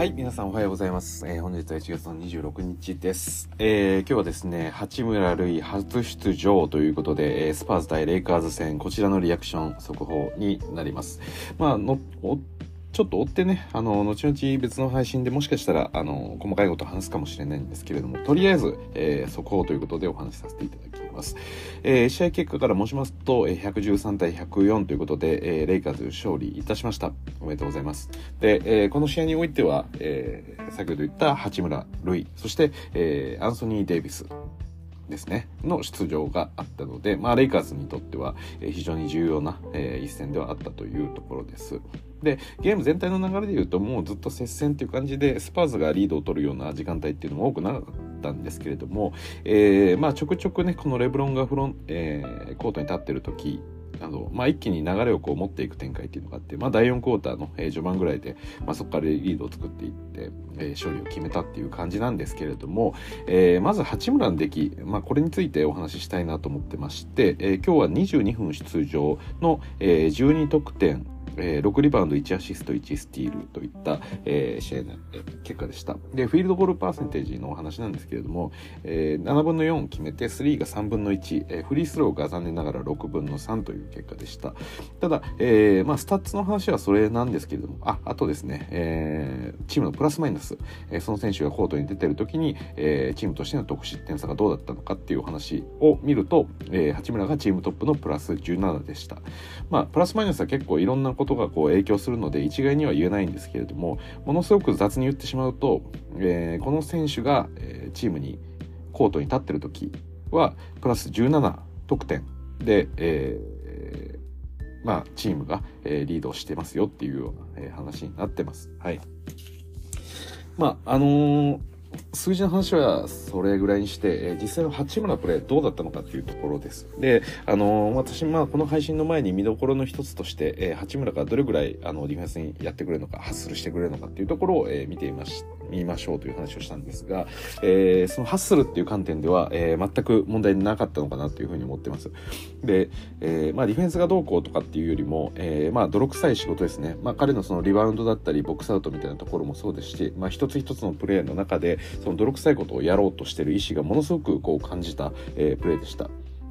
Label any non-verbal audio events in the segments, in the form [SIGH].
はい、皆さんおはようございます。えー本日は1月の26日です。えー今日はですね、八村塁初出場ということで、えースパーズ対レイカーズ戦、こちらのリアクション速報になります。まあ、の、おちょっと追ってね、あの、後々別の配信でもしかしたら、あの、細かいことを話すかもしれないんですけれども、とりあえず、えー速報ということでお話しさせていただきます。えー試合結果から申しますと、えー113対104ということで、えーレイカーズ勝利いたしました。おめでとうございます。で、えーこの試合においては、えー先ほど言った八村塁、そして、えーアンソニー・デイビスですね、の出場があったので、まあ、レイカーズにとっては、非常に重要な、えー一戦ではあったというところです。で、ゲーム全体の流れで言うと、もうずっと接戦っていう感じで、スパーズがリードを取るような時間帯っていうのも多くなかったんですけれども、えーまあ、ちょくちょくね、このレブロンがフロン、えーコートに立ってる時あの、まあ、一気に流れをこう持っていく展開っていうのがあって、まあ、第4クォーターの、えー序盤ぐらいで、まあ、そこからリードを作っていって、えー勝利を決めたっていう感じなんですけれども、えーまず八村の出来、まあ、これについてお話ししたいなと思ってまして、えー今日は22分出場の、えー12得点、えー6リバウンド1アシスト1スティールといった、えー試合のえー結果でした。でフィールドゴールパーセンテージのお話なんですけれども、えー7分の4決めて3が3分の1、えーフリースローが残念ながら6分の3という結果でした。ただ、えーまあ、スタッツの話はそれなんですけれどもああとですね、えーチームのプラスマイナス、えーその選手がコートに出てる時に、えーチームとしての得失点差がどうだったのかっていうお話を見ると、えー八村がチームトップのプラス17でした。まあ、プラスマイナスは結構いろんなことがこう影響するので一概には言えないんですけれどもものすごく雑に言ってしまうと、えーこの選手が、チームにコートに立ってる時はプラス17得点で、えーまあ、チームが、えリードしてますよっていうような、え話になってます。はい。まあ、あのー数字の話はそれぐらいにして、えー実際の八村プレーどうだったのかっていうところです。で、あのー私、まあ、この配信の前に見どころの一つとして、えー八村がどれぐらいあのディフェンスにやってくれるのか、ハッスルしてくれるのかっていうところを、えー見てみまし、見ましょうという話をしたんですが、えーそのハッスルっていう観点では、えー全く問題なかったのかなというふうに思ってます。で、えーまあ、ディフェンスがどうこうとかっていうよりも、えーまあ、泥臭い仕事ですね。まあ、彼のそのリバウンドだったり、ボックスアウトみたいなところもそうですし、まあ、一つ一つのプレーの中で、その泥臭いことをやろうとしてる意志がものすごくこう感じた、えープレーでした。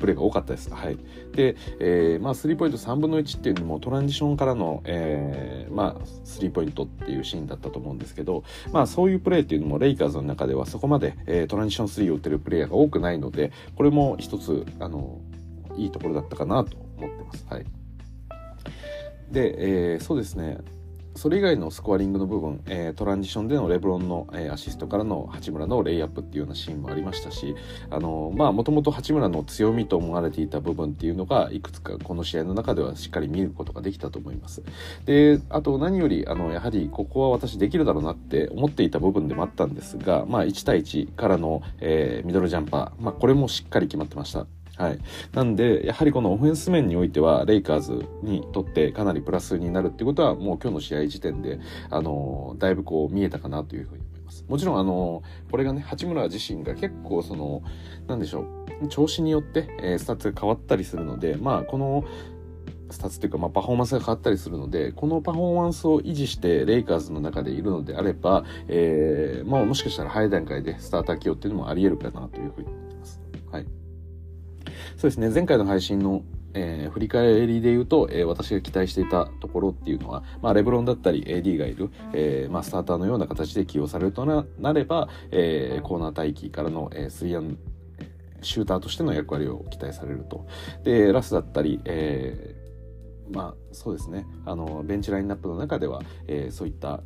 プレーが多かったです。はい。で、えーまあ、スリーポイント3分の1っていうのもトランジションからの、えーまあ、スリーポイントっていうシーンだったと思うんですけど、まあ、そういうプレーっていうのもレイカーズの中ではそこまで、えートランジション3を打ってるプレイヤーが多くないので、これも一つ、あの、いいところだったかなと思ってます。はい。で、えーそうですね。それ以外のスコアリングの部分、えートランジションでのレブロンの、えーアシストからの八村のレイアップっていうようなシーンもありましたし、もともと八村の強みと思われていた部分っていうのがいくつかこの試合の中ではしっかり見ることができたと思います。で、あと何よりあのやはりここは私できるだろうなって思っていた部分でもあったんですが、まあ1対1からの、えーミドルジャンパー、まあこれもしっかり決まってました。はい。なんで、やはりこのオフェンス面においては、レイカーズにとってかなりプラスになるってことは、もう今日の試合時点で、あの、だいぶこう見えたかなというふうに思います。もちろん、あの、これがね、八村自身が結構その、なんでしょう、調子によって、えースタッツが変わったりするので、まあ、この、スタッツというか、まあ、パフォーマンスが変わったりするので、このパフォーマンスを維持して、レイカーズの中でいるのであれば、えー、まあ、もしかしたら早い段階でスターター起用っていうのもあり得るかなというふうに思ってます。はい。そうですね、前回の配信の、えー振り返りで言うと、えー私が期待していたところっていうのは、まあ、レブロンだったり AD がいる、えーまあ、スターターのような形で起用されるとななれば、えーコーナー待機からの、えースリーアンシューターとしての役割を期待されると。で、ラスだったり、えーまあ、そうですね、あの、ベンチラインナップの中では、えーそういった、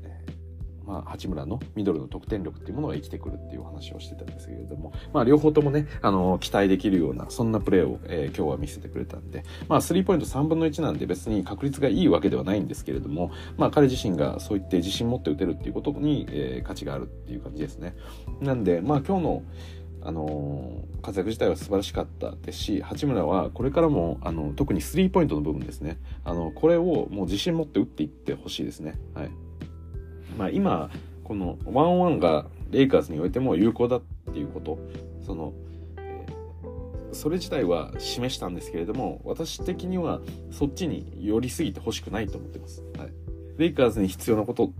まあ、八村のミドルの得点力っていうものが生きてくるっていうお話をしてたんですけれども、まあ、両方ともね、あの、期待できるような、そんなプレーを、えー今日は見せてくれたんで、まあ、スリーポイント3分の1なんで別に確率がいいわけではないんですけれども、まあ、彼自身がそう言って自信持って打てるっていうことに、えー価値があるっていう感じですね。なんで、まあ、今日の、あの活躍自体は素晴らしかったですし八村はこれからもあの特にスリーポイントの部分ですねあのこれをもう自信持って打っていってほしいですね。はいまあ、今このワンワンがレイカーズにおいても有効だっていうこと。その、えそれ自体は示したんですけれども私的にはそっちに寄りすぎてほしくないと思ってます。はい、レイカーズに必要なこと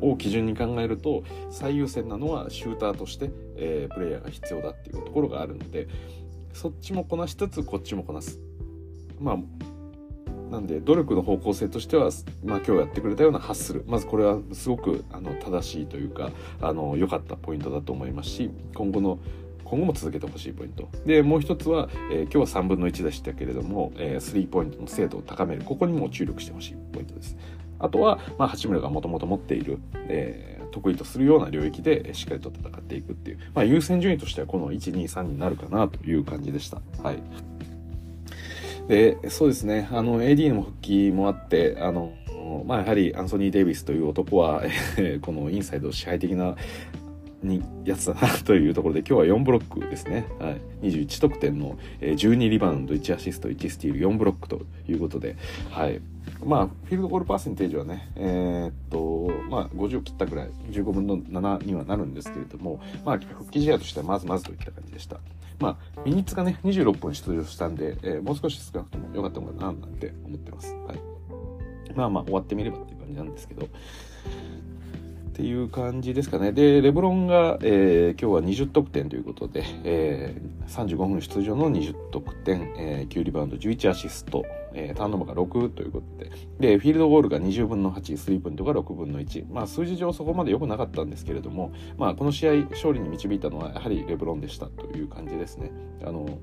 を基準に考えると最優先なのはシューターとして、えー、プレイヤーが必要だっていうところがあるのでそっちもこなしつつこっちもこなす。まあなんで努力の方向性としては、まあ、今日やってくれたようなハッスル。まずこれはすごくあの正しいというかあの良かったポイントだと思いますし今後の今後も続けてほしいポイント。でもう一つは、えー、今日は3分の1でしたけれども、えー、スリーポイントの精度を高める。ここにも注力してほしいポイントです。あとは、まあ、八村がもともと持っている、えー、得意とするような領域でしっかりと戦っていくっていう、まあ、優先順位としてはこの123になるかなという感じでした。はい。で、そうですね、あの、AD の復帰もあって、あの、まあ、やはりアンソニー・デイビスという男は、[LAUGHS] このインサイド支配的なにやつだなというところで今日は4ブロックですね、はい、21得点の12リバウンド1アシスト1スティール4ブロックということで、はい、まあフィールドゴールパーセンテージはねえー、っとまあ50を切ったぐらい15分の7にはなるんですけれどもまあ復帰試合としてはまずまずといった感じでした。まあ、ミニッツがね、26本出場したんで、えー、もう少し少なくとも良かったのかな、なんて思ってます。はい。まあまあ、終わってみればっていう感じなんですけど、っていう感じですかね。で、レブロンが、えー、今日は20得点ということで、えー、35分出場の20得点、えー、9リバウンド、11アシスト、えー、ターンオーバーが6ということで、で、フィールドゴールが20分の8、スリーポイントが6分の1。まあ、数字上そこまで良くなかったんですけれども、まあ、この試合、勝利に導いたのはやはりレブロンでしたという感じですね。あの、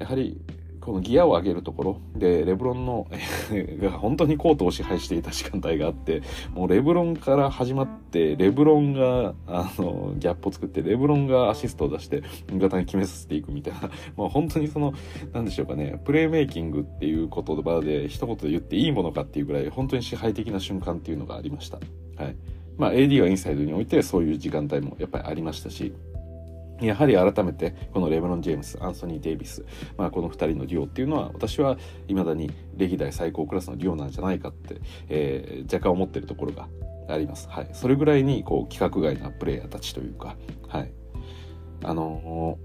やはり、このギアを上げるところ。でレブロンの [LAUGHS] が本当にコートを支配していた時間帯があってもうレブロンから始まってレブロンがあのギャップを作ってレブロンがアシストを出して味方に決めさせていくみたいな。[LAUGHS] まあ本当にその何でしょうかねプレーメイキングっていう言葉で一言で言っていいものかっていうぐらい本当に支配的な瞬間っていうのがありました。はい。まあ、AD はインサイドにおいてそういう時間帯もやっぱりありましたしやはり改めてこのレブロン・ジェームス、アンソニー・デイビス、まあ、この2人のデュオっていうのは私は未だに歴代最高クラスのデュオなんじゃないかって、えー、若干思ってるところがあります。はい、それぐらいにこう規格外なプレイヤーたちというか、はい、あの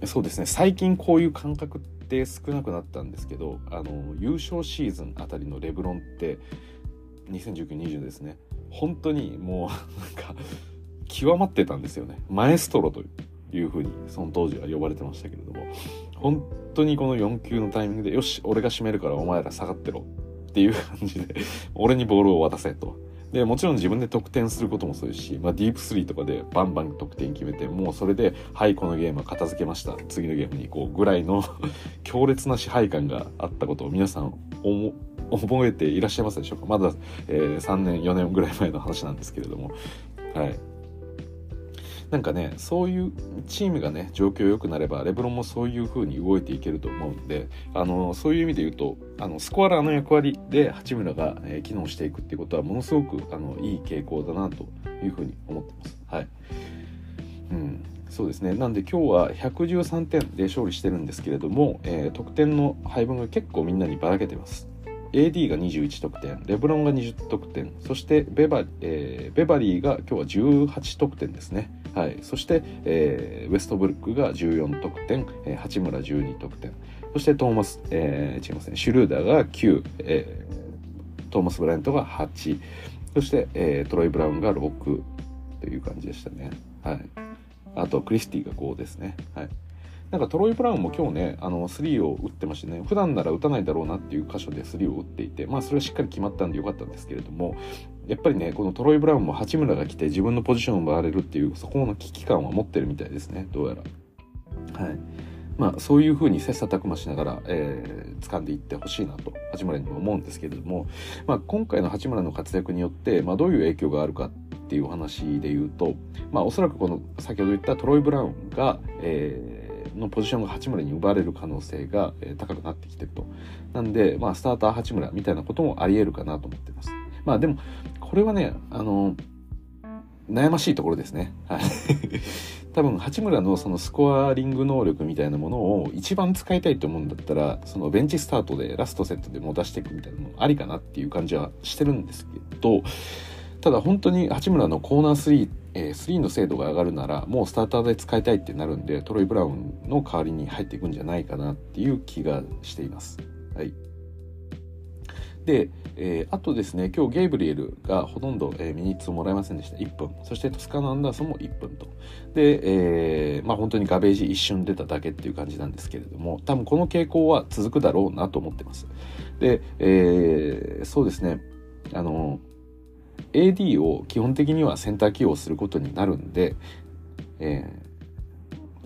ー、そうですね。最近こういう感覚って少なくなったんですけど、あのー、優勝シーズンあたりのレブロンって2019-20ですね。本当にもうなんか極まってたんですよね。マエストロという。いうふうにその当時は呼ばれてましたけれども本当にこの4球のタイミングでよし俺が締めるからお前ら下がってろ。っていう感じで俺にボールを渡せと。でもちろん自分で得点することもそうですし、まあ、ディープスリーとかでバンバン得点決めてもうそれではいこのゲームは片付けました。次のゲームに行こうぐらいの強烈な支配感があったことを皆さん覚えていらっしゃいますでしょうか。まだ、えー、3年4年ぐらい前の話なんですけれども。はい。なんかねそういうチームがね状況良くなればレブロンもそういう風に動いていけると思うんであのそういう意味で言うとあのスコアラーの役割で八村が、えー、機能していくっていうことはものすごくあのいい傾向だなという風に思ってます。はい、うんそうですねなんで今日は113点で勝利してるんですけれども、えー、得点の配分が結構みんなにばらけてます。AD が21得点レブロンが20得点そしてベバ,、えー、ベバリーが今日は18得点ですね、はい、そして、えー、ウェストブルックが14得点、えー、八村12得点。そしてトーマス、えー、違いますね。シュルーダーが9、えー、トーマス・ブライントが8そして、えー、トロイ・ブラウンが6という感じでしたね、はい、あとクリスティが5ですね、はい。なんかトロイ・ブラウンも今日ね、あの、3を打ってましてね、普段なら打たないだろうなっていう箇所で3を打っていて、まあそれはしっかり決まったんでよかったんですけれども、やっぱりね、このトロイ・ブラウンも八村が来て自分のポジションを回れるっていう、そこの危機感は持ってるみたいですね、どうやら。はい。まあそういうふうに切磋琢磨しながら、えー、掴んでいってほしいなと、八村にも思うんですけれども、まあ今回の八村の活躍によって、まあどういう影響があるかっていう話で言うと、まあおそらくこの先ほど言ったトロイ・ブラウンが、えーのポジションが八村に奪われる可能性が、高くなってきてると。なんで、まあ、スターター八村みたいなこともあり得るかなと思ってます。まあでも、これはね、あの、悩ましいところですね。はい。[LAUGHS] 多分、八村のそのスコアリング能力みたいなものを一番使いたいと思うんだったら、そのベンチスタートでラストセットでも出していくみたいなのありかなっていう感じはしてるんですけど、ただ本当に八村のコーナー3、えー、3の精度が上がるならもうスターターで使いたいってなるんでトロイ・ブラウンの代わりに入っていくんじゃないかなっていう気がしています。はい、で、えー、あとですね、今日ゲイブリエルがほとんど、えー、ミニッツをもらえませんでした。1分。そしてトスカのアンダーソンも1分と。で、えー、まあ本当にガベージ一瞬出ただけっていう感じなんですけれども、多分この傾向は続くだろうなと思ってます。で、えー、そうですね、あの、AD を基本的にはセンター起用することになるんで、えー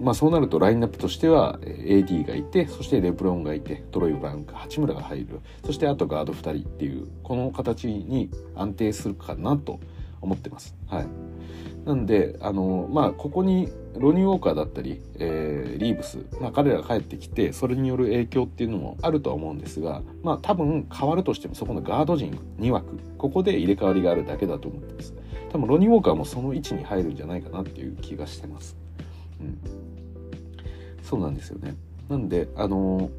まあそうなるとラインナップとしては AD がいてそしてレブロンがいてトロイ・ブランか八村が入る。そしてあとガード2人っていうこの形に安定するかなと思ってます。はい、なんであのまあここにロニー・ウォーカーだったり、えー、リーブス、まあ、彼らが帰ってきてそれによる影響っていうのもあるとは思うんですがまあ多分変わるとしてもそこのガード陣2枠ここで入れ替わりがあるだけだと思ってます。多分ロニー・ウォーカーもその位置に入るんじゃないかなっていう気がしてます。うん。そうなんですよね。なんであの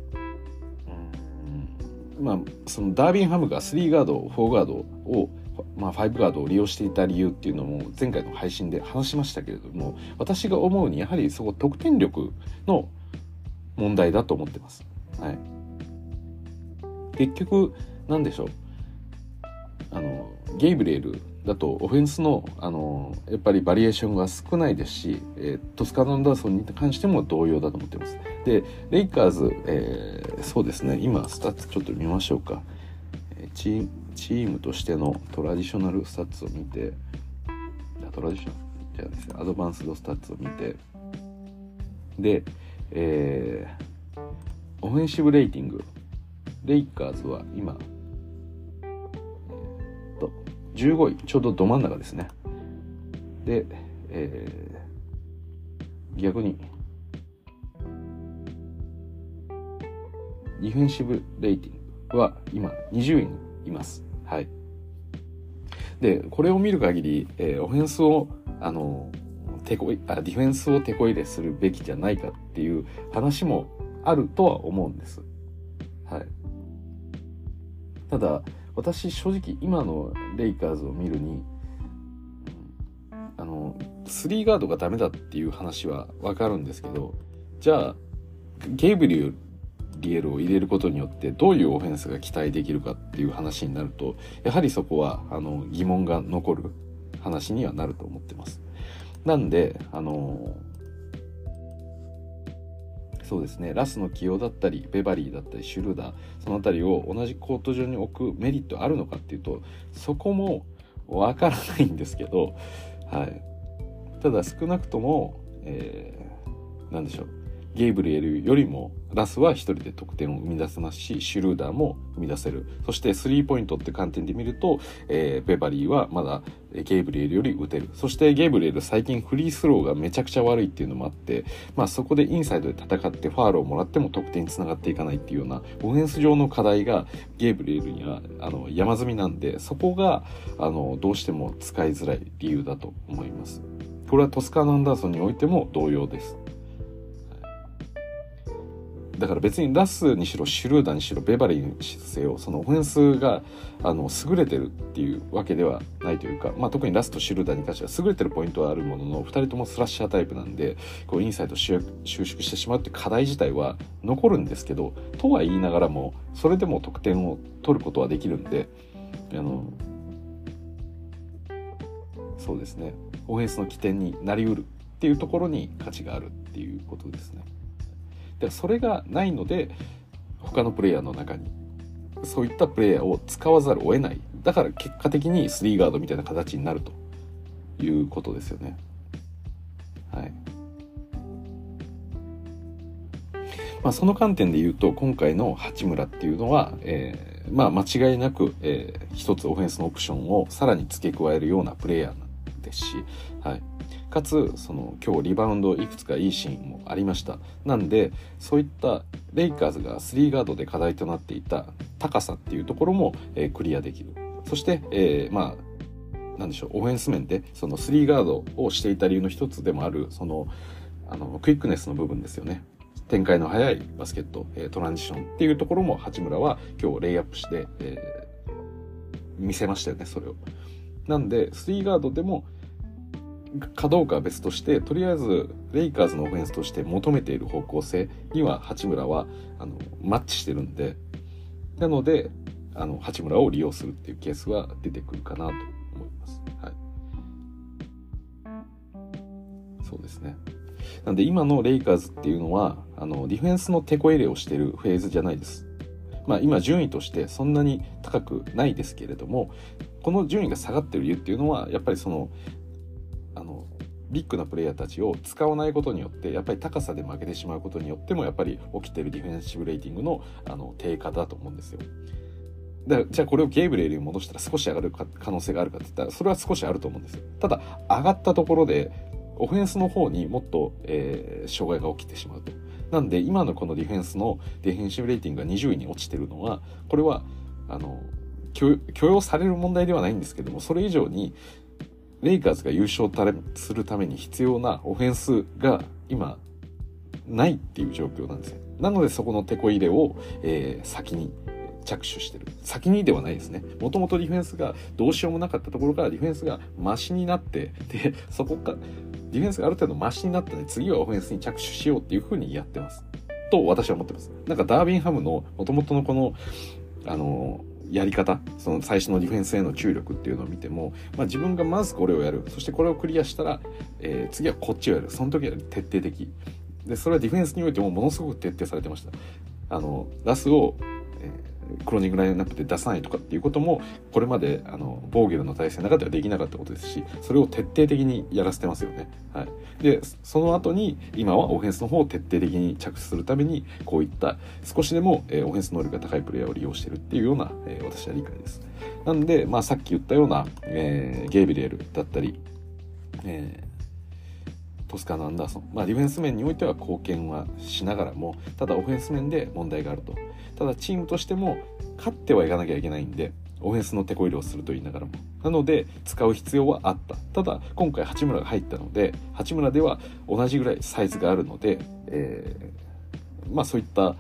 まあそのダービンハムが3ガード4ガードをまあ、5ガードを利用していた理由っていうのも前回の配信で話しましたけれども私が思うにやはりそこ得点力の問題だと思ってます。はい、結局何でしょう。あのゲイブリエルだとオフェンスのあのやっぱりバリエーションが少ないですし、えー、トスカノアンダーソンに関しても同様だと思ってます。でレイカーズ、えー、そうですね。今スタッツちょっと見ましょうか。チーチームとしてのトラディショナルスタッツを見てトラディショナル？じゃあですね。アドバンスドスタッツを見て。で、えー、オフェンシブレーティング。レイカーズは今15位ちょうどど真ん中ですね。で、えー、逆にディフェンシブレーティングは今20位にいます。はい。でこれを見る限り、えー、オフェンスをあの手こいあディフェンスを手こ入れするべきじゃないかっていう話もあるとは思うんです。はい。ただ私正直今のレイカーズを見るにあの3ガードがダメだっていう話はわかるんですけどじゃあゲイブリュリエルを入れることによってどういうオフェンスが期待できるかっていう話になるとやはりそこはあの疑問が残る話にはなると思ってます。なんであのそうですね。ラスの起用だったりベバリーだったりシュルーダーその辺りを同じコート上に置くメリットあるのかっていうとそこもわからないんですけど、はい、ただ少なくとも、えー、何でしょう。ゲイブリエルよりもラスは一人で得点を生み出せますしシュルーダーも生み出せるそしてスリーポイントって観点で見ると、えー、ベバリーはまだゲイブリエルより打てるそしてゲイブリエル最近フリースローがめちゃくちゃ悪いっていうのもあって、まあ、そこでインサイドで戦ってファールをもらっても得点につながっていかないっていうようなオフェンス上の課題がゲイブリエルにはあの山積みなんでそこがあのどうしても使いづらい理由だと思います。これはトスカーナ・アンダーソンにおいても同様です。だから別にラスにしろシュルーダーにしろベバリーにせよそのオフェンスがあの優れてるっていうわけではないというか、まあ、特にラスとシュルーダーに関しては優れてるポイントはあるものの2人ともスラッシャータイプなんでこうインサイド収縮してしまうっていう課題自体は残るんですけどとは言いながらもそれでも得点を取ることはできるんであのそうですねオフェンスの起点になりうるっていうところに価値があるっていうことですね。でそれがないので他のプレイヤーの中にそういったプレイヤーを使わざるを得ない。だから結果的に3ガードみたいな形になるということですよね。はい。まあその観点で言うと今回の八村っていうのは、えー、まあ間違いなく、えー、一つオフェンスのオプションをさらに付け加えるようなプレイヤーですし、はい、かつその今日リバウンドいくつかいいシーンもありました。なんでそういったレイカーズが3ガードで課題となっていた高さっていうところも、え、クリアできる。そして、えー、まあなんでしょうオフェンス面でその3ガードをしていた理由の一つでもあるそのあのクイックネスの部分ですよね。展開の速いバスケット、えー、トランジションっていうところも八村は今日レイアップして、えー、見せましたよねそれを。なんで3ガードでもかどうかは別としてとりあえずレイカーズのオフェンスとして求めている方向性には八村はあのマッチしてるんでなのであの八村を利用するっていうケースは出てくるかなと思います。はい、そうですねなんで今のレイカーズっていうのはあのディフェンスのテこ入れをしてるフェーズじゃないです。まあ、今順位としてそんなに高くないですけれどもこの順位が下がってる理由っていうのはやっぱりそのビッグなプレイヤーたちを使わないことによってやっぱり高さで負けてしまうことによってもやっぱり起きてるディフェンシブレーティングのあの低下だと思うんですよ。だじゃあこれをゲーブレールに戻したら少し上がる可能性があるかって言ったらそれは少しあると思うんですよ。ただ上がったところでオフェンスの方にもっと、えー、障害が起きてしまうと。なんで今のこのディフェンスのディフェンシブレーティングが20位に落ちてるのはこれはあの許容される問題ではないんですけどもそれ以上にレイカーズが優勝するために必要なオフェンスが今ないっていう状況なんですよ。なのでそこのテこ入れを、えー、先に着手してる。先にではないですね。もともとディフェンスがどうしようもなかったところからディフェンスがマシになって、で、そこか、ディフェンスがある程度マシになったので、次はオフェンスに着手しようっていうふうにやってます。と私は思ってます。なんかダービンハムのもともとのこの、あのやり方その最初のディフェンスへの注力っていうのを見ても、まあ、自分がまずこれをやる。そしてこれをクリアしたら、えー、次はこっちをやる。その時は徹底的。でそれはディフェンスにおいてもものすごく徹底されてました。あのラスを、クロージングラインナップで出さないとかっていうこともこれまであのボーゲルの体制の中ではできなかったことですしそれを徹底的にやらせてますよね。はい、でその後に今はオフェンスの方を徹底的に着手するためにこういった少しでも、えー、オフェンス能力が高いプレイヤーを利用してるっていうような、えー、私は理解です。なんで、まあ、さっき言ったような、えー、ゲイビリエルだったり、えートスカのアンダーソン、まあ、ディフェンス面においては貢献はしながらもただオフェンス面で問題があると。ただチームとしても勝ってはいかなきゃいけないんでオフェンスの手こ入れをすると言いながらも。なので使う必要はあった。ただ今回八村が入ったので八村では同じぐらいサイズがあるので、えー、まあそういった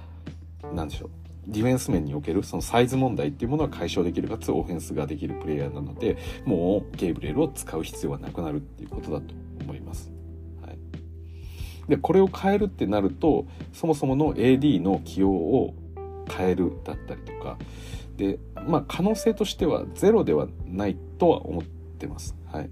何でしょうディフェンス面におけるそのサイズ問題っていうものは解消できるかつオフェンスができるプレイヤーなのでもうゲーブレールを使う必要はなくなるっていうことだと思います。でこれを変えるってなるとそもそもの AD の起用を変えるだったりとかでまあ可能性としてはゼロではないとは思ってます。はい。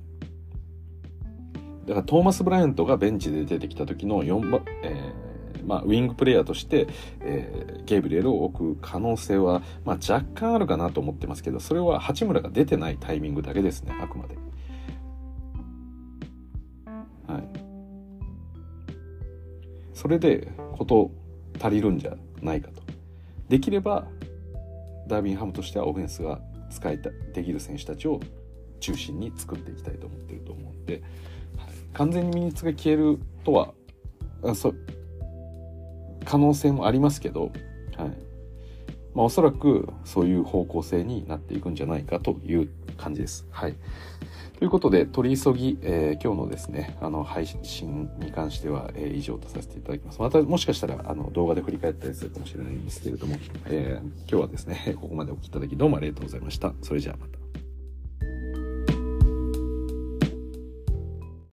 だからトーマス・ブライアントがベンチで出てきた時の4番、えー、まあ、ウィングプレイヤーとして、えー、ゲイブリエルを置く可能性は、まあ、若干あるかなと思ってますけど、それは八村が出てないタイミングだけですね、あくまで。それで、こと足りるんじゃないかと。できればダービンハムとしてはオフェンスが使いたできる選手たちを中心に作っていきたいと思ってると思うんで、はい、完全にミニッツが消えるとはあそ可能性もありますけど、はいまあ、おそらくそういう方向性になっていくんじゃないかという感じです。はいということで、取り急ぎ、えー、今日のですね、あの、配信に関しては、えー、以上とさせていただきます。また、もしかしたら、あの、動画で振り返ったりするかもしれないんですけれども、えー、今日はですね、[LAUGHS] ここまでお聞きいただきどうもありがとうございました。それじゃあまた。